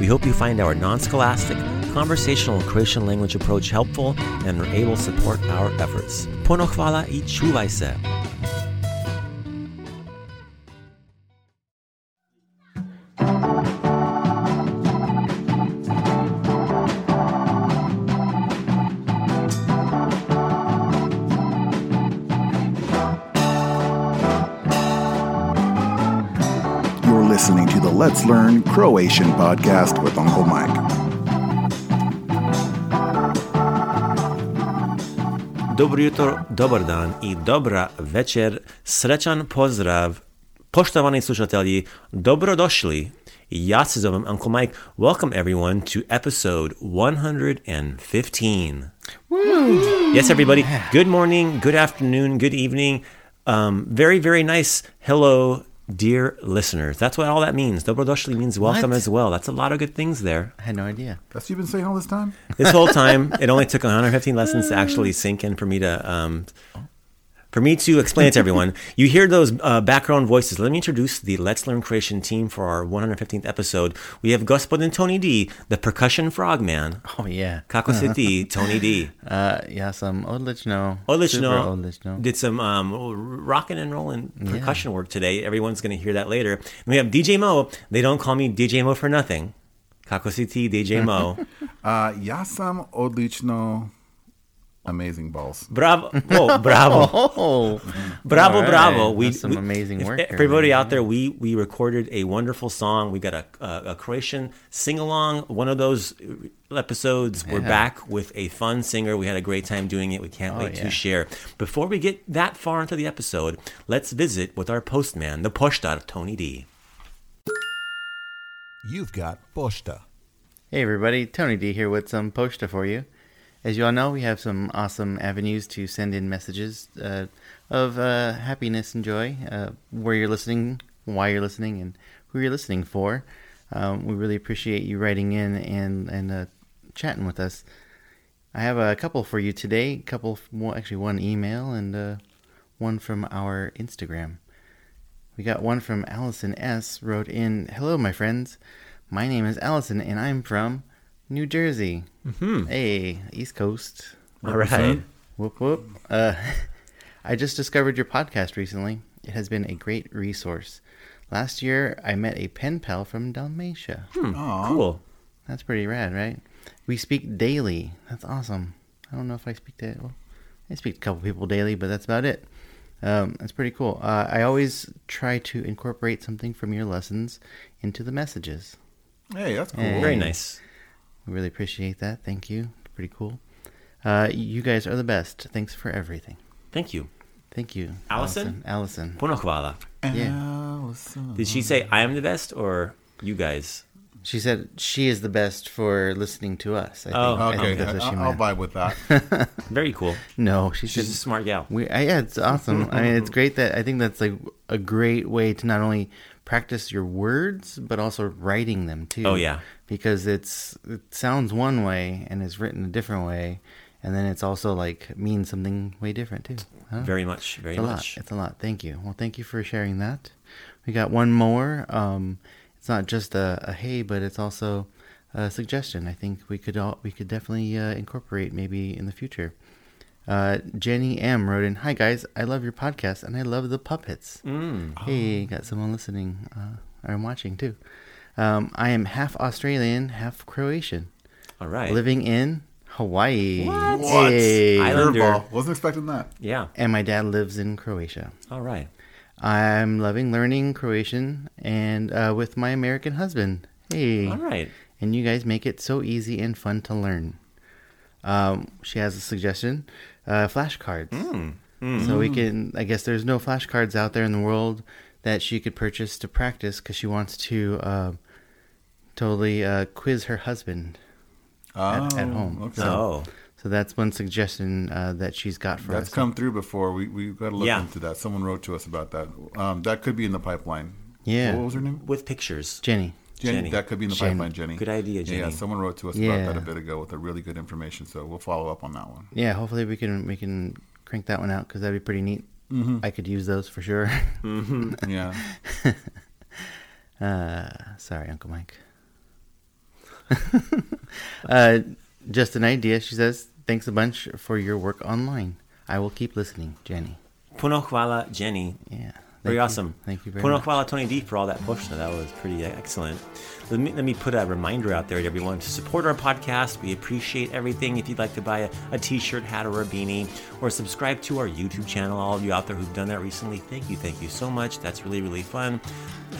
We hope you find our non scholastic, conversational Croatian language approach helpful and are able to support our efforts. Puno hvala i čuvaj se. Let's Learn Croatian podcast with Uncle Mike. Dobro jutro, dobar dan i dobra večer. Srećan pozdrav. Poštovani slušatelji, dobrodošli. Ja se zovem Uncle Mike. Welcome everyone to episode 115. Yes, everybody. Good morning, good afternoon, good evening. Um, very, very nice. Hello, dear listeners. That's what all that means. Dobrodošli means welcome What? as well. That's a lot of good things there. I had no idea. That's what you've been saying all this time? This whole time, it only took 115 lessons to actually sink in for me to um, for me to explain it to everyone. You hear those uh, background voices. Let me introduce the Let's Learn Croatian team for our 115th episode. We have Gus and Tony D, the percussion frogman. Oh, yeah. Kako si Tony D? Uh, ja sam odlično. Super Odlično. odlično. Did some um, rocking and rolling percussion work today. Everyone's going to hear that later. And we have DJ Mo. They don't call me DJ Mo for nothing. Kako si DJ Mo? Uh, ja sam odlično amazing balls. Bravo. Whoa, bravo. Oh, Bravo, All right. bravo! We, That's some we- amazing work Everybody man. out there, we we recorded a wonderful song. We got a a, a Croatian sing along. One of those episodes. We're back with a fun singer. We had a great time doing it. We can't Oh, wait yeah. to share. Before we get that far into the episode, let's visit with our postman, the Poshtar Tony D. You've got Posta. Hey everybody, Tony D here with some posta for you. As you all know, we have some awesome avenues to send in messages uh, of uh, happiness and joy, uh, where you're listening, why you're listening, and who you're listening for. Um, we really appreciate you writing in and and uh, chatting with us. I have a couple for you today. A couple, well, actually, one email and uh, one from our Instagram. We got one from Allison S. wrote in, "Hello, my friends. My name is Allison, and I'm from New Jersey. Mm-hmm. Hey, East Coast. All right. Whoop whoop. Uh, I just discovered your podcast recently. It has been a great resource. Last year, I met a pen pal from Dalmatia. Cool. That's pretty rad, right? We speak daily. That's awesome. I don't know if I speak to well, I speak to a couple people daily, but that's about it. Um, that's pretty cool. Uh, I always try to incorporate something from your lessons into the messages. Hey, that's cool. Hey. Very nice. We really appreciate that. Thank you. Pretty cool. Uh, you guys are the best. Thanks for everything. Thank you. Thank you, Allison? Allison. Puno hvala. Yeah. Allison. Did she say I am the best or you guys? She said she is the best for listening to us. I think. Oh, I think Okay, that's what she I- I'll meant. vibe with that. Very cool. No, she She's a said smart gal. We, I, yeah, it's awesome. I mean, it's great that I think that's like a great way to not only practice your words but also writing them too. Oh, yeah. Because it's it sounds one way and is written a different way, and then it's also like means something way different too. Huh? Very much. Very it's a much. lot. It's a lot. Thank you. Well, thank you for sharing that. We got one more. Um, it's not just a, a hey, but it's also a suggestion. I think we could all we could definitely uh, incorporate maybe in the future. Uh, Jenny M wrote in, "Hi guys, I love your podcast and I love the puppets. Mm. Hey, got someone listening uh, or watching too. Um, I am half Australian, half Croatian, All right. living in Hawaii. What? Hey. Islander. Curveball. Wasn't expecting that. Yeah. And my dad lives in Croatia. All right. I'm loving learning Croatian and uh, with my American husband. Hey. All right. And you guys make it so easy and fun to learn. Um, she has a suggestion uh, flashcards. Mm. So we can, I guess there's no flashcards out there in the world that she could purchase to practice because she wants to uh, totally uh, quiz her husband at, at Oh, home. okay. So, Oh. so that's one suggestion uh, that she's got for That's us. That's come through before. We we got to look Yeah. into that. Someone wrote to us about that. Um, that could be in the pipeline. Yeah. What was her name? With pictures. Jenny. Jenny. Jenny. That could be in the Jenny. pipeline, Jenny. Good idea, Yeah, Yeah, someone wrote to us Yeah. about that a bit ago with a really good information. So we'll follow up on that one. Yeah, hopefully we can we can crank that one out because that'd be pretty neat. I could use those for sure. Yeah. Uh, sorry, Uncle Mike. uh, just an idea. She says, "Thanks a bunch for your work online. I will keep listening, Jenny." Puno hvala, Jenny. Yeah, Very you. awesome. Thank you very Puno much. hvala, Tony D, for all that push. That was pretty excellent. Let me, let me put a reminder out there to everyone to support our podcast. We appreciate everything. If you'd like to buy a, a t shirt, hat, or a beanie, or subscribe to our YouTube channel, all of you out there who've done that recently, thank you. Thank you so much. That's really, really fun.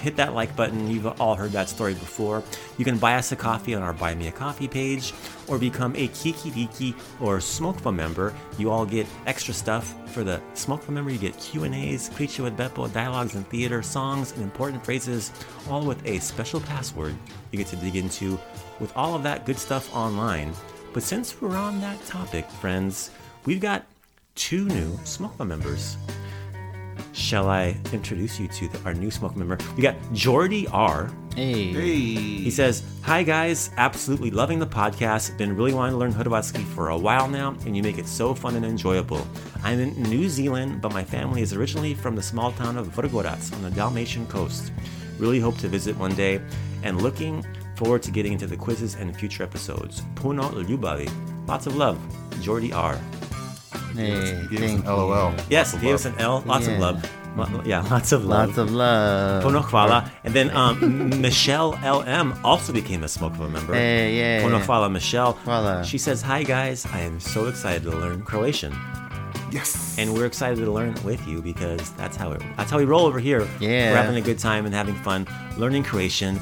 Hit that like button. You've all heard that story before. You can buy us a coffee on our Buy Me a Coffee page or become a Kiki Kikiriki or Smokeful member. You all get extra stuff for the Smokeful member. You get Q&As, Priče with Beppo, dialogues and theater, songs, and important phrases, all with a special password you get to dig into with all of that good stuff online. But since we're on that topic, friends, we've got two new Smokeful members. Shall I introduce you to the, our new Smoke member? We got Jordy R. Hey, Hey. He says, Hi guys, absolutely loving the podcast. Been really wanting to learn Hrvatski for a while now, and you make it so fun and enjoyable. I'm in New Zealand, but my family is originally from the small town of Vrgorac on the Dalmatian coast. Really hope to visit one day, and looking forward to getting into the quizzes and future episodes. Puno Ljubavi. Lots of love. Jordy R. hey, He gave us thank an LOL. you. Yes, Lots of gave us an L. Lots of love. Lo- Yeah, lots of love. Lots of love. Puno hvala. And then um, Michelle LM also became a Smokeful member. Hey, yeah. Puno hvala, Michelle. Hvala. She says, Hi guys, I am so excited to learn Croatian. Yes. And we're excited to learn with you because that's how it that's how we roll over here. Yeah. We're having a good time and having fun learning Croatian.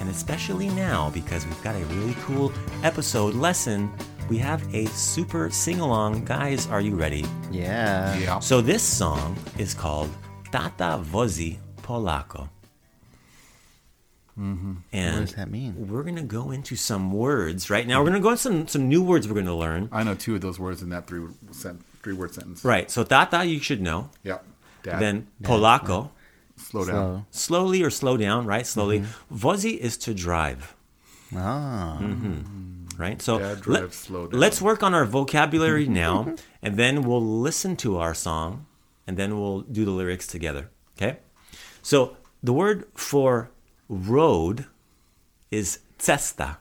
And especially now because we've got a really cool episode lesson. We have a super sing-along. Guys, are you ready? Yeah. Yeah. So this song is called Tata Vozi Polako. What And what does that mean? we're gonna go into some words right now. We're gonna go into some some new words we're gonna learn. I know two of those words in that three sen- three word sentence. Right. So tata you should know. Yeah. Dad. Then polako, slow down. So, slowly or slow down, right? Slowly. Mm-hmm. Vozi is to drive, ah, right? So let, slow down. let's work on our vocabulary now, and then we'll listen to our song, and then we'll do the lyrics together. Okay. So the word for road is cesta.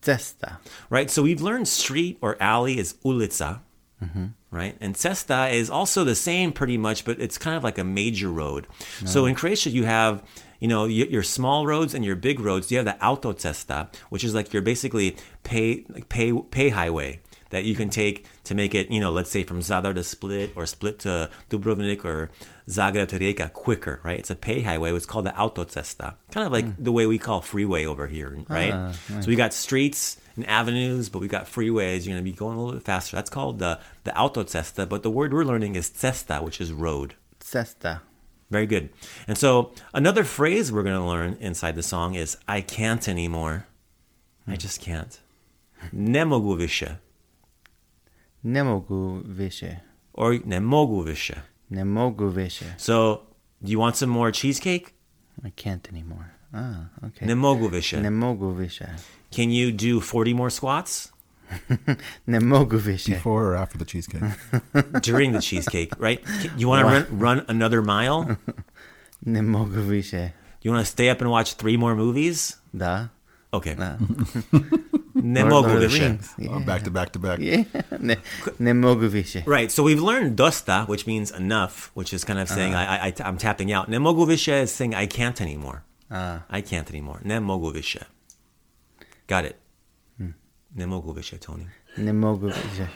cesta. right? So we've learned street or alley is ulica, mm-hmm. right? And cesta is also the same pretty much, but it's kind of like a major road. So in Croatia, you have, you know, your small roads and your big roads. You have the autocesta, which is like your basically pay, like pay, pay highway that you can take to make it, you know, let's say from Zadar to Split or Split to Dubrovnik or Zagreb to Rijeka quicker, right? It's a pay highway. It's called the autocesta, kind of like hmm. the way we call freeway over here, right? Ah, so we got streets and avenues, but we got freeways. You're going to be going a little bit faster. That's called the the autocesta. But the word we're learning is cesta, which is road. Cesta. Very good. And so another phrase we're going to learn inside the song is I can't anymore. I just can't. Ne mogu više. Mogu više. Or ne mogu više. Ne mogu više. So, do you want some more cheesecake? I can't anymore. Ah, okay. Ne mogu više. Ne mogu više. Can you do 40 more squats Ne mogu više. Before or after the cheesecake? during the cheesecake, right? You want to run, run another mile? Ne mogu više. You want to stay up and watch three more movies? Da. Okay. Da. Ne Lord- mogu Lord of the više. Rings. Oh, back to back to back. Yeah. Ne, ne mogu više. Right. So we've learned dosta, which means enough, which is kind of saying I, I, I, am tapping out. Ne mogu više is saying I can't anymore. Ah. I can't anymore. Ne mogu više. Got it. Ne mogu više, Tony. Ne mogu više.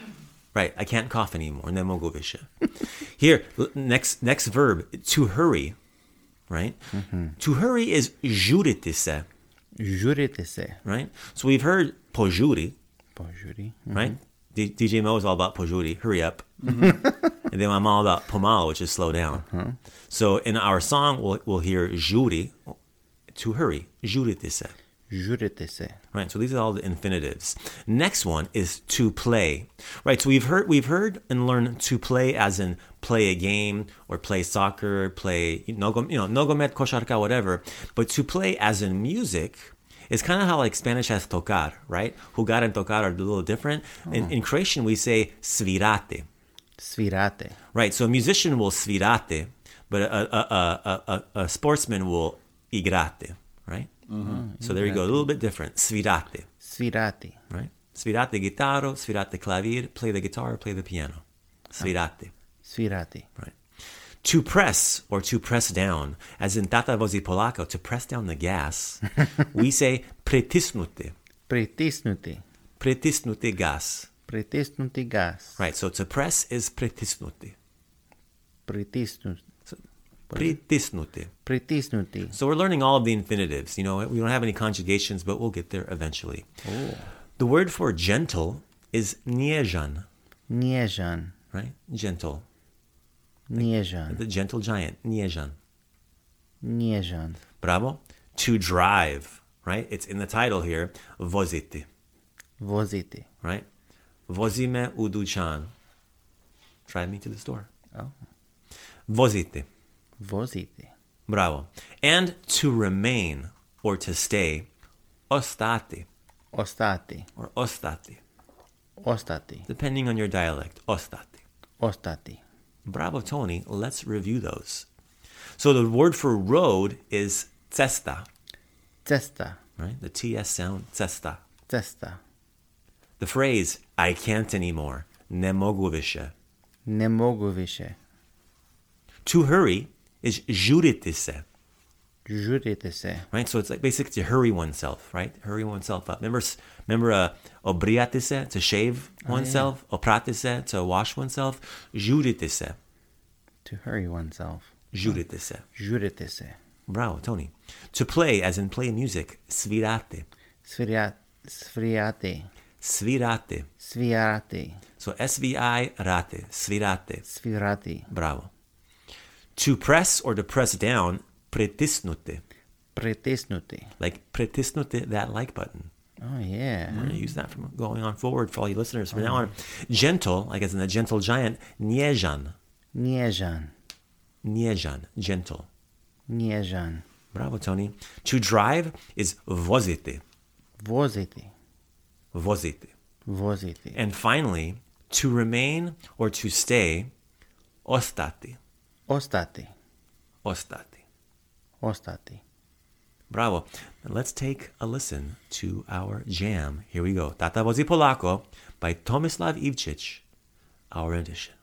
Right. I can't cough anymore. Ne mogu više. Here, next next verb, to hurry. Right? Mm-hmm. To hurry is žuriti se. Žurite se. Right? So we've heard požuri, Požuri. Mm-hmm. right? D- DJ Mo is all about požuri, hurry up. Mm-hmm. and then I'm all about pomalo, which is slow down. Uh-huh. So in our song, we'll, we'll hear juri, to hurry, juriti se. Žurite se. Right. So these are all the infinitives. Next one is to play. Right. So we've heard we've heard and learned to play as in play a game or play soccer, play you know, nogomet, kosharka, whatever. But to play as in music is kind of how like Spanish has tocar, right? Jugar and tocar are a little different. In, oh. in Croatian, we say svirate. Svirate. Right. So a musician will svirate, but a, a, a, a sportsman will igrate, right? So there you go. A little bit different. Svirate Svirati. right? Svirate gitaro, svirate klavir, play the guitar, play the piano. Svirate, Svirati. right? To press or to press down, as in tata vozi polako, to press down the gas, we say pritisnuti, Pritisnuti. pritisnuti gas, Pritisnuti gas. right? So to press is pritisnuti, Pritisnuti. Pritisnuti. Pritisnuti. So we're learning all of the infinitives. You know, we don't have any conjugations, but we'll get there eventually. Oh. The word for gentle is niežan, Niežan. right? Gentle. Niežan. The gentle giant, niežan. Niežan. Bravo. To drive, right? It's in the title here. Voziti, Voziti. right? Vozime u dućan. Drive me to the store. Oh. Voziti. Voziti. Bravo. And to remain or to stay. Ostati Ostati. or ostati, Ostati. depending on your dialect. Ostati. Ostati. Bravo, Tony. Let's review those. So the word for road is cesta, Cesta. right? The TS sound, cesta. Cesta. The phrase, I can't anymore, ne mogu više. Ne mogu više. To hurry is žuriti se, Žurite se. right? So it's like basically to hurry oneself, right? Hurry oneself up. Remember, s- remember uh, obrijati se, to shave oneself, oprati se, to wash oneself, žuriti se, To hurry oneself. žuriti se. Žurite se. Bravo, Tony. To play, as in play music, svirate, Svirate. Svirate. svirate. Svirati. So S-V-I rate, svirate. Svirati. Bravo. To press or to press down, pritisnuti. Pritisnuti. Like pritisnuti that like button. Oh, yeah. We're going to use that from going on forward for all you listeners from now oh. on. Gentle, like as in the gentle giant, niežan. Niežan. Niežan, gentle. Niežan. Bravo, Tony. To drive is voziti. Voziti. Voziti. Voziti. And finally, to remain or to stay, ostati. Ostati. Ostati. Ostati. Bravo. Let's take a listen to our jam. Here we go. Tata vozi Polako by Tomislav Ivčić, our rendition.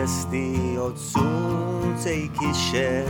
Cesty od sunce i kiše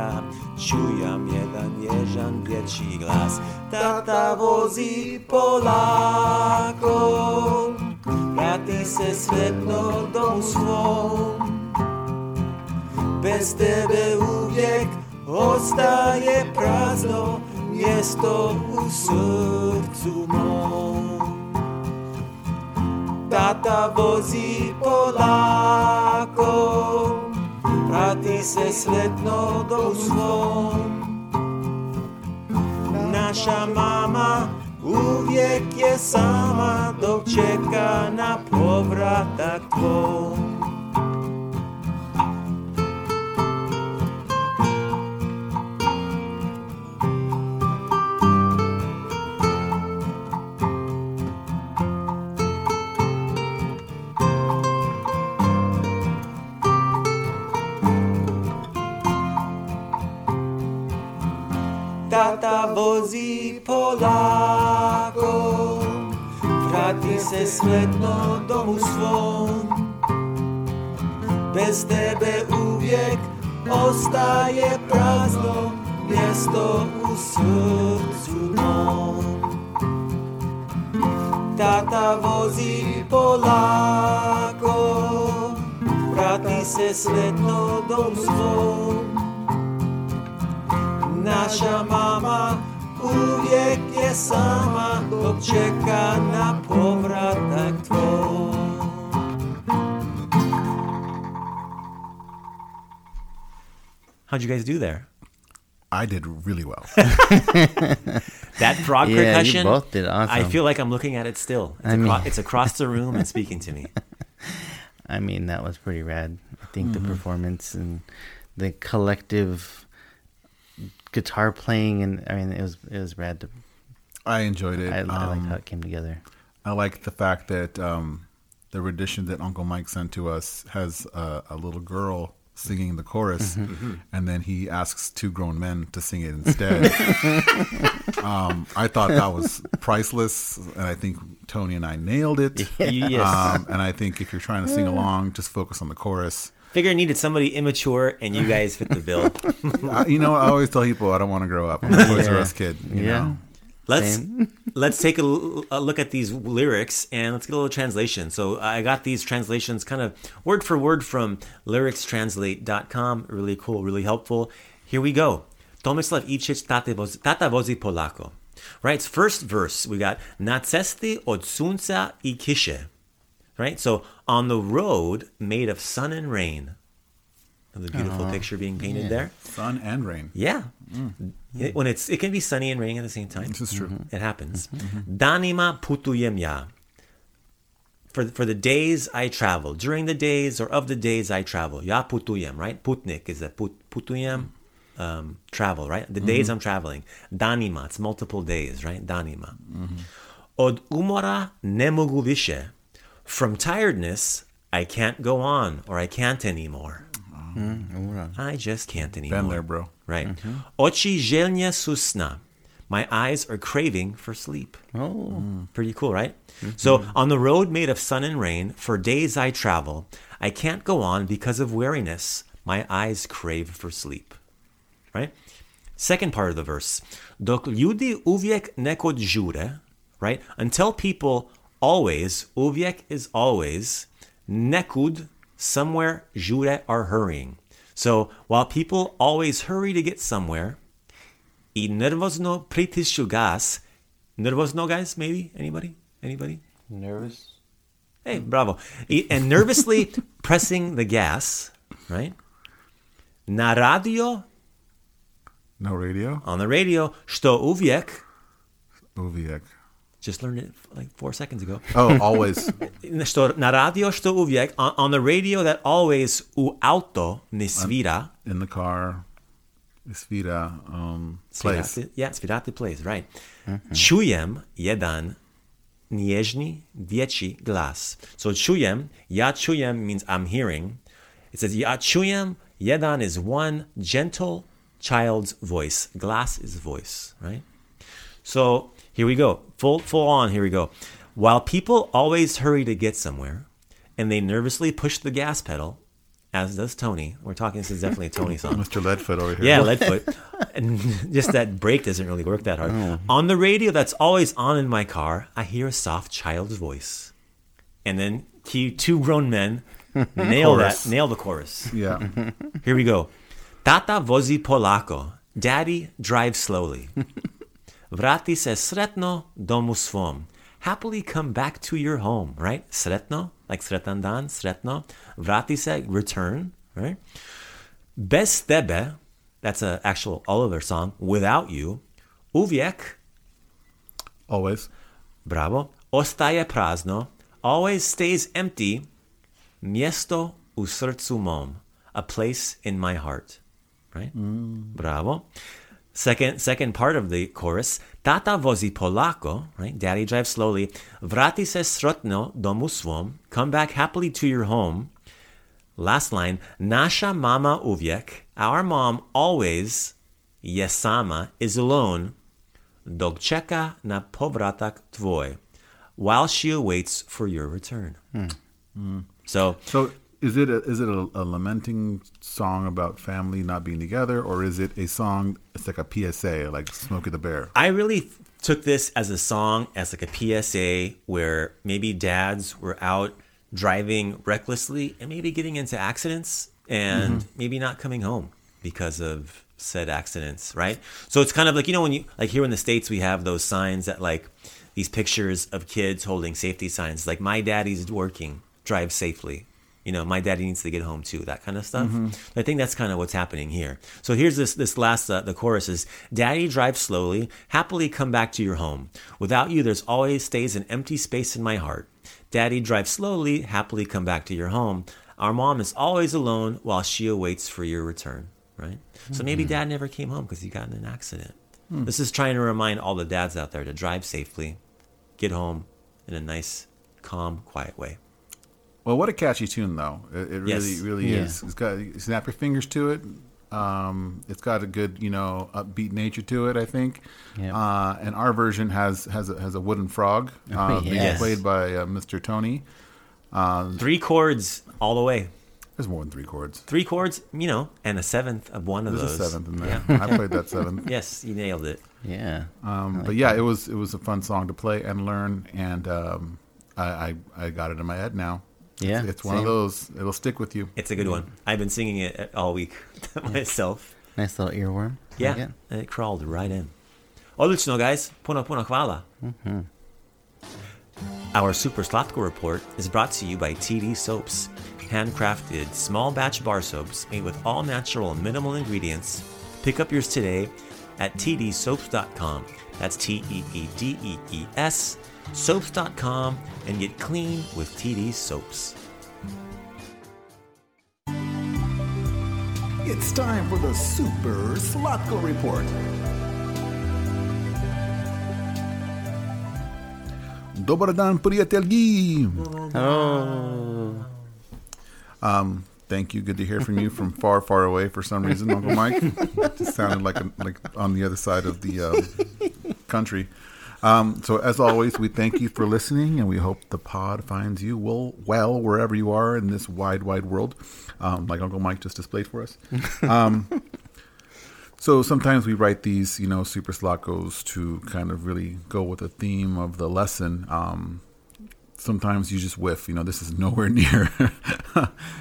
svira Čujam jedan nježan dječji glas. Tata vozi polako Vrati se sretno domu svom Bez tebe uvijek ostaje prazno Mjesto u srcu mom Tata vozi polako se sretno do svom Naša mama uvijek je sama Dok čeka na povratak tvoj Tata vozí Polákov, vráti se smetno domu svon. Bez tebe uviek ostaje prázdno, miesto u srdcu dnom. Tata vozí Polákov, vráti se smetno domu svon. Naša mama uvijek je sama dok čeka na povratak tvoj. How'd you guys do there? I did really well. That frog Yeah, you percussion. both did awesome. I feel like I'm looking at it still. It's, I acro- mean- it's across the room and speaking to me. I mean, that was pretty rad. I think Mm-hmm. the performance and the collective guitar playing, and I mean, it was it was rad. To, I enjoyed it. I, I like Um, how it came together. I like the fact that um, the rendition that Uncle Mike sent to us has a, a little girl singing the chorus, Mm-hmm. and then he asks two grown men to sing it instead. um, I thought that was priceless, and I think Tony and I nailed it. yes. Um, and I think if you're trying to sing along, just focus on the chorus. Figure I needed somebody immature, and you guys fit the bill. I, you know, I always tell people I don't want to grow up. I'm a Toys R Us kid. You Yeah. know? Let's Same. let's take a look at these lyrics and let's get a little translation. So I got these translations kind of word for word from lyricstranslate.com. Really cool, really helpful. Here we go. Tomislav Ivčić Tata vozi, tata vozi Polako. Right, first verse we got Na cesti od sunca i kiše. Right, so on the road made of sun and rain. Another beautiful picture being painted there. Sun and rain. Yeah. Mm. It- when it's it can be sunny and raining at the same time. This is true. Mm-hmm. It happens. Mm-hmm. Mm-hmm. Danima putuyem ya. For for the days I travel, during the days or of the days I travel. Ya putuyem, right? Putnik is a put, putuyem, um, travel, right? The days I'm traveling. Danima, it's multiple days, right? Danima. Od umora ne mogu više. From tiredness, I can't go on or I can't anymore. Mm-hmm. I just can't anymore. Been there, bro. Right. Mm-hmm. Oči željne susna. My eyes are craving for sleep. Oh, mm. Pretty cool, right? Mm-hmm. So, on the road made of sun and rain, for days I travel. I can't go on because of weariness. My eyes crave for sleep. Right? Second part of the verse. Dok ljudi uvijek nekod žure, right? Until people always, uvijek is always, nekud, somewhere, jure are hurrying. So, while people always hurry to get somewhere, i nervozno pritišću gas. Nervozno, guys, maybe? Anybody? Anybody? nervous. Hey, bravo. And nervously pressing the gas, right? Na radio, No radio. on the radio, što uvijek, Uvijek. Just learned it like four seconds ago. Oh, always. Što na radio što uvijek, on, on the radio that always u auto ne svira. In the car. Svira um, plays. Svirati, yeah, svirati plays, right. Čujem jedan nježni dječji glas. So čujem, ja čujem means I'm hearing. It says ja čujem, jedan is one gentle child's voice. Glass is voice, right? So here we go. Full full on, here we go. While people always hurry to get somewhere and they nervously push the gas pedal, as does Tony. We're talking this is definitely a Tony song. Mr. Leadfoot over here. Yeah, Leadfoot. and just that brake doesn't really work that hard. Oh. On the radio that's always on in my car, I hear a soft child's voice. And then two, two grown men nail that, nail the chorus. Yeah. Here we go. Tata vozi polako. Daddy drive slowly. Vrati se sretno domu svom. Happily come back to your home, right? Sretno, like sretandan, sretno. Vrati se, return, right? Bez tebe, that's an actual Oliver song, without you. Uvijek, Always. bravo. Ostaje prazno, always stays empty. Miesto u srcu mom, a place in my heart. Right? Mm. Bravo. Second second part of the chorus. Tata vozi polako, right? Daddy drives slowly. Vrati se srotno domu svom. Come back happily to your home. Last line. Nasha mama uvijek. Our mom always, yesama, is alone. Dok čeka na povratak tvoj, while she awaits for your return. Hmm. Hmm. So So is it a, is it a, a lamenting song about family not being together, or is it a song? It's like a PSA, like Smokey the Bear. I really took this as a song, as like a PSA, where maybe dads were out driving recklessly and maybe getting into accidents and mm-hmm. maybe not coming home because of said accidents, right? So it's kind of like you know when you like here in the states we have those signs that like these pictures of kids holding safety signs like my daddy's working, drive safely. You know, my daddy needs to get home too. That kind of stuff. Mm-hmm. I think that's kind of what's happening here. So here's this this last uh, the chorus is Daddy drive slowly, happily come back to your home. Without you, there's always stays an empty space in my heart. Daddy drive slowly, happily come back to your home. Our mom is always alone while she awaits for your return. Right. So maybe mm-hmm. dad never came home because he got in an accident. Hmm. This is trying to remind all the dads out there to drive safely, get home in a nice, calm, quiet way. Well, what a catchy tune, though. It, it really, Yes. really Yeah. is. It's got snap your fingers to it. Um, it's got a good, you know, upbeat nature to it. I think. Yep. Uh, and our version has has a, has a wooden frog, uh, being yes. played by uh, Mr. Tony. Three chords all the way. There's more than three chords. Three chords, you know, and a seventh of one of There's those. a seventh in there. I played that seventh. Yes, you nailed it. Yeah. Um, but yeah, it was it was a fun song to play and learn, and um, I, I I got it in my head now. Yeah, it's, it's one of those. It'll stick with you. It's a good one. I've been singing it uh, all week myself. Nice little earworm. Yeah, Again. and it crawled right in. Odlično, guys. Puno, puno hvala. Mm-hmm. Our Super Slatko report is brought to you by TD Soaps. Handcrafted, small batch bar soaps made with all natural and minimal ingredients. Pick up yours today at teedeessoaps.com. That's T E E D E E S, soaps.com, and get clean with TD Soaps. It's time for the Super Slatko Report. Dobar dan, prijatelji. Oh. Um, thank you. Good to hear from you from far, far away. For some reason, Uncle Mike just sounded like a, like on the other side of the um, country. Um, so, as always, we thank you for listening, and we hope the pod finds you well, well wherever you are in this wide, wide world, um, like Uncle Mike just displayed for us. Um, so sometimes we write these, you know, super slatkos to kind of really go with the theme of the lesson. Um, sometimes you just whiff. You know, this is nowhere near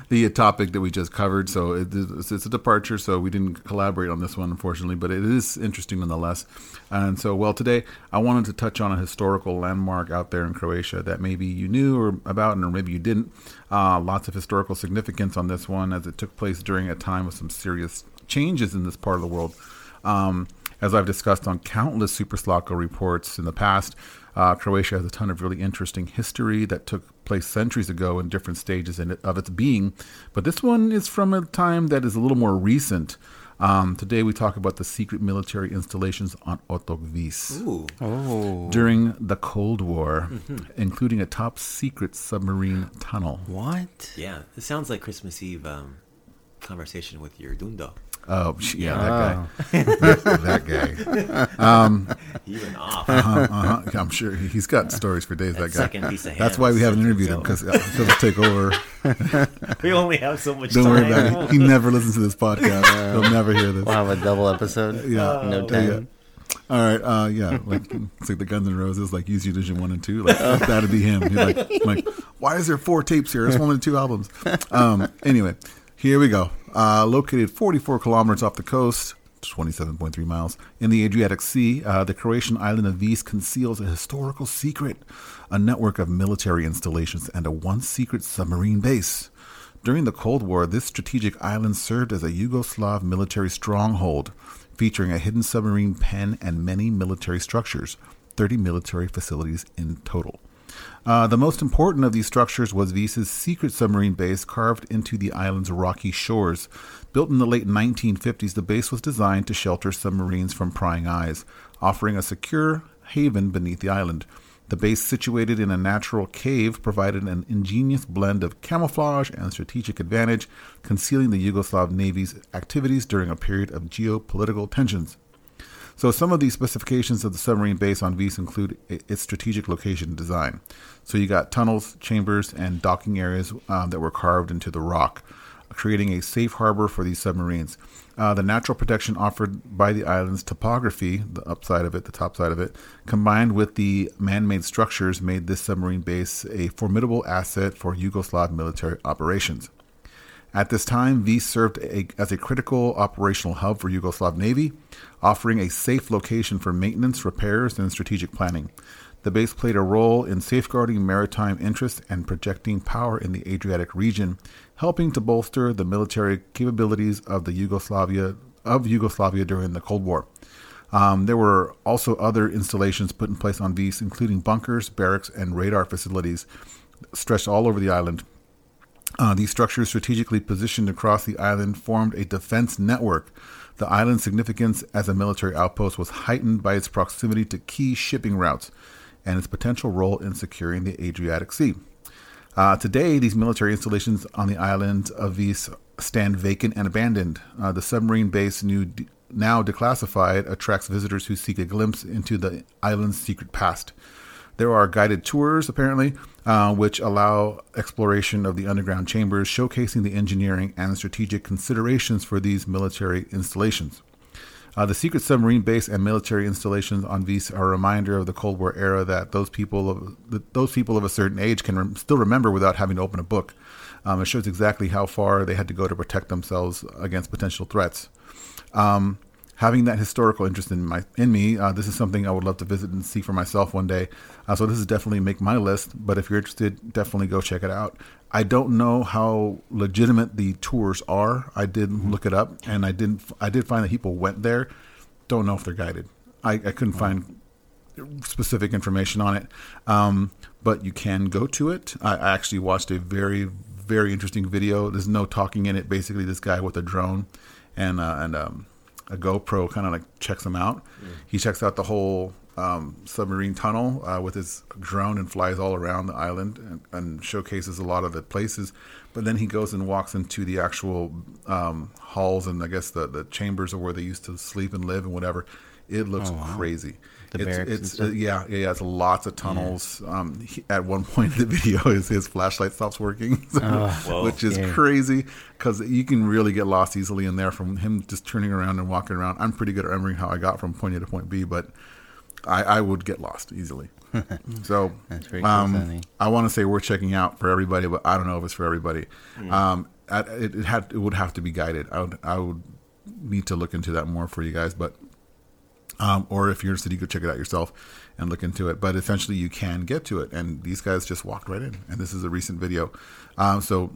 the topic that we just covered. So it's, it's a departure. So we didn't collaborate on this one, unfortunately, but it is interesting nonetheless. And so, well, today I wanted to touch on a historical landmark out there in Croatia that maybe you knew or about, or maybe you didn't. Uh, lots of historical significance on this one as it took place during a time of some serious changes in this part of the world. Um, as I've discussed on countless Super Slatko reports in the past, Uh, Croatia has a ton of really interesting history that took place centuries ago in different stages in it, of its being. But this one is from a time that is a little more recent. Um, today we talk about the secret military installations on Otok Vis Ooh. Oh. during the Cold War, including a top secret submarine tunnel. What? Yeah, this sounds like Christmas Eve um, conversation with your dundo. Oh, yeah, that guy. that guy. He went off. Uh-huh, uh-huh. I'm sure he- he's got stories for days. That, That guy. second piece of That's why we haven't interviewed him himself. because he'll take over. we only have so much Don't time. worry about it. He never listens to this podcast. He'll never hear this. We'll have a double episode. Yeah. No Yeah. time. All right, uh, yeah, like it's like the Guns N' Roses, like Use Your Illusion one and two, like that'd be him. He's like, like, why is there four tapes here? It's one only two albums. Um, anyway, here we go. Uh, located 44 kilometers off the coast, 27.3 miles in the Adriatic Sea, uh, the Croatian island of Vis conceals a historical secret, a network of military installations, and a once secret submarine base. During the Cold War, this strategic island served as a Yugoslav military stronghold, featuring a hidden submarine pen and many military structures, 30 military facilities in total. Uh, the most important of these structures was Vis's secret submarine base carved into the island's rocky shores. Built in the late 1950s, the base was designed to shelter submarines from prying eyes, offering a secure haven beneath the island. The base, situated in a natural cave, provided an ingenious blend of camouflage and strategic advantage, concealing the Yugoslav Navy's activities during a period of geopolitical tensions. So, some of the specifications of the submarine base on Vis include its strategic location design. So, you got tunnels, chambers, and docking areas um, that were carved into the rock, creating a safe harbor for these submarines. Uh, the natural protection offered by the island's topography, the upside of it, the top side of it, combined with the man made structures, made this submarine base a formidable asset for Yugoslav military operations. At this time, Vis served a, as a critical operational hub for Yugoslav Navy, offering a safe location for maintenance, repairs, and strategic planning. The base played a role in safeguarding maritime interests and projecting power in the Adriatic region, helping to bolster the military capabilities of the Yugoslavia of Yugoslavia during the Cold War. Um, there were also other installations put in place on Vis, including bunkers, barracks, and radar facilities stretched all over the island. Uh, these structures, strategically positioned across the island, formed a defense network. The island's significance as a military outpost was heightened by its proximity to key shipping routes and its potential role in securing the Adriatic Sea. Uh, today, these military installations on the island of Vis stand vacant and abandoned. Uh, the submarine base, now declassified, attracts visitors who seek a glimpse into the island's secret past. There are guided tours, apparently, uh, which allow exploration of the underground chambers, showcasing the engineering and strategic considerations for these military installations. Uh, the secret submarine base and military installations on Vis are a reminder of the Cold War era that those people of those people of a certain age can rem- still remember without having to open a book. Um, it shows exactly how far they had to go to protect themselves against potential threats. Um, having that historical interest in my in me, uh, this is something I would love to visit and see for myself one day. Uh, so this is definitely make my list. But if you're interested, definitely go check it out. I don't know how legitimate the tours are. I did look it up, and I didn't. I did find that people went there. Don't know if they're guided. I, I couldn't find specific information on it, um, but you can go to it. I, I actually watched a very very interesting video. There's no talking in it. Basically, this guy with a drone and uh, and um, a GoPro kind of like checks him out. He checks out the whole um, submarine tunnel uh, with his drone and flies all around the island and, and showcases a lot of the places. But then he goes and walks into the actual um, halls and I guess the, the chambers of where they used to sleep and live and whatever. It looks crazy. The it's, barracks and it's stuff? uh, yeah, yeah, yeah. It's lots of tunnels. Um, he, at one point in the video, his, his flashlight stops working, Whoa. which is Yeah. crazy because you can really get lost easily in there from him just turning around and walking around. I'm pretty good at remembering how I got from point A to point B, but I, I would get lost easily. so That's pretty um, Sonny. I want to say we're checking out for everybody, but I don't know if it's for everybody. Hmm. Um, at, it, it had it would have to be guided. I would I would need to look into that more for you guys, but um, or if you're interested, you go check it out yourself and look into it. But essentially, you can get to it, and these guys just walked right in. And this is a recent video, um, so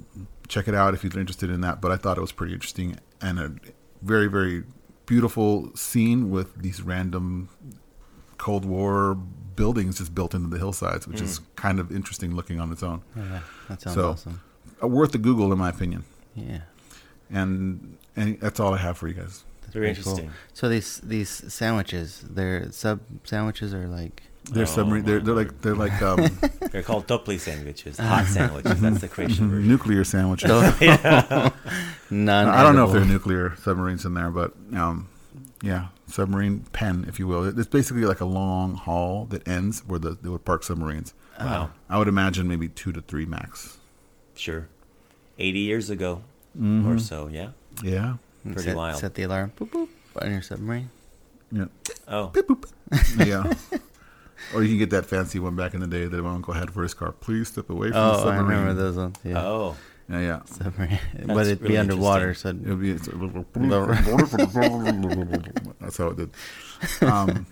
check it out if you're interested in that. But I thought it was pretty interesting and a very very beautiful scene with these random Cold War buildings just built into the hillsides, which is kind of interesting looking on its own. Yeah, that sounds So- awesome. Uh, worth the Google, in my opinion. Yeah. And and that's all I have for you guys. That's Very pretty cool. interesting. So these these sandwiches, they're sub sandwiches are like They're Oh, submarine. They're, they're like they're like um, They're called topli sandwiches, hot sandwiches. That's the Croatian version. nuclear sandwiches. non. I don't know if there are nuclear submarines in there, but um, yeah, submarine pen, if you will. It's basically like a long hall that ends where the they would park submarines. Wow. I would imagine maybe two to three max. Sure. 80 years ago Mm-hmm. or so, yeah? Yeah, Pretty set, wild. Set the alarm. Boop boop on your submarine. yeah, Oh, Beep, boop. yeah. Or you can get that fancy one back in the day that my uncle had for his car. Please step away from the submarine. Oh, I submarine. remember those ones. Yeah. oh. Yeah, yeah. Submarine. but it'd be underwater, so It'll be it's a little- that's how it did. Um,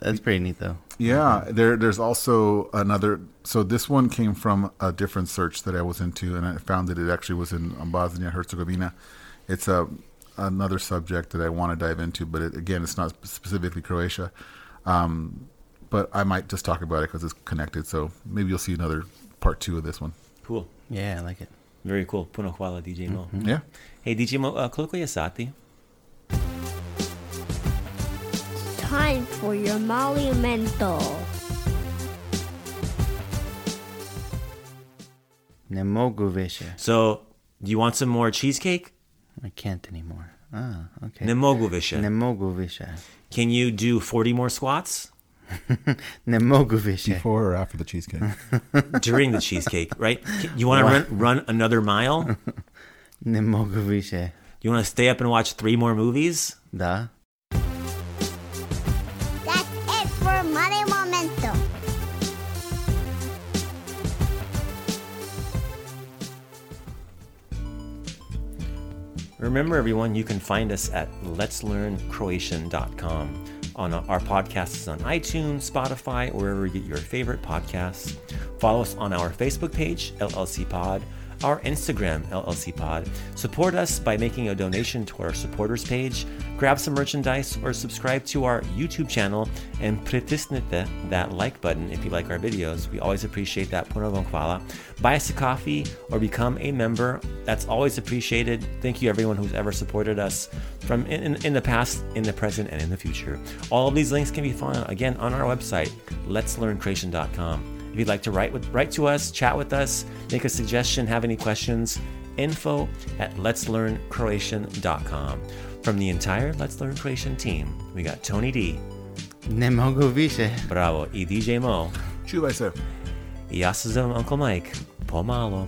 that's pretty neat though. Yeah, there. There's also another. So this one came from a different search that I was into, and I found that it actually was in Bosnia Herzegovina. It's a another subject that I want to dive into, but it, again, it's not specifically Croatia. Um, but I might just talk about it because it's connected. So maybe you'll see another part two of this one. Cool. Yeah, I like it. Very cool. Puno hvala, DJ Moe. Yeah. Hey, DJ Moe, uh, koliko je sati? Time for your monumental. Ne mogu više. So, do you want some more cheesecake? I can't anymore. Ah, okay. Ne mogu više. Ne mogu više. Can you do 40 more squats Ne mogu više. Before or after the cheesecake? during the cheesecake, right? You want to run, run another mile? Ne mogu više. You want to stay up and watch three more movies? Da. Remember, everyone, you can find us at letslearncroatian.com. On our podcast is on iTunes, Spotify, wherever you get your favorite podcasts. Follow us on our Facebook page, LLC Pod, our Instagram, LLC Pod. Support us by making a donation to our supporters page, grab some merchandise, or subscribe to our YouTube channel and pritisnite that like button if you like our videos. We always appreciate that. Hvala. Buy us a coffee or become a member. That's always appreciated. Thank you, everyone who's ever supported us from in, in, in the past, in the present, and in the future. All of these links can be found again on our website, letslearncroatian.com. If you'd like to write with write to us, chat with us, make a suggestion, have any questions, info at letslearncroatian.com. From the entire Let's Learn Croatian team, we got Tony D, Ne mogu više. Bravo, i DJ Moe, Čuvaj se. i ja se zovem Uncle Mike. Pomalo.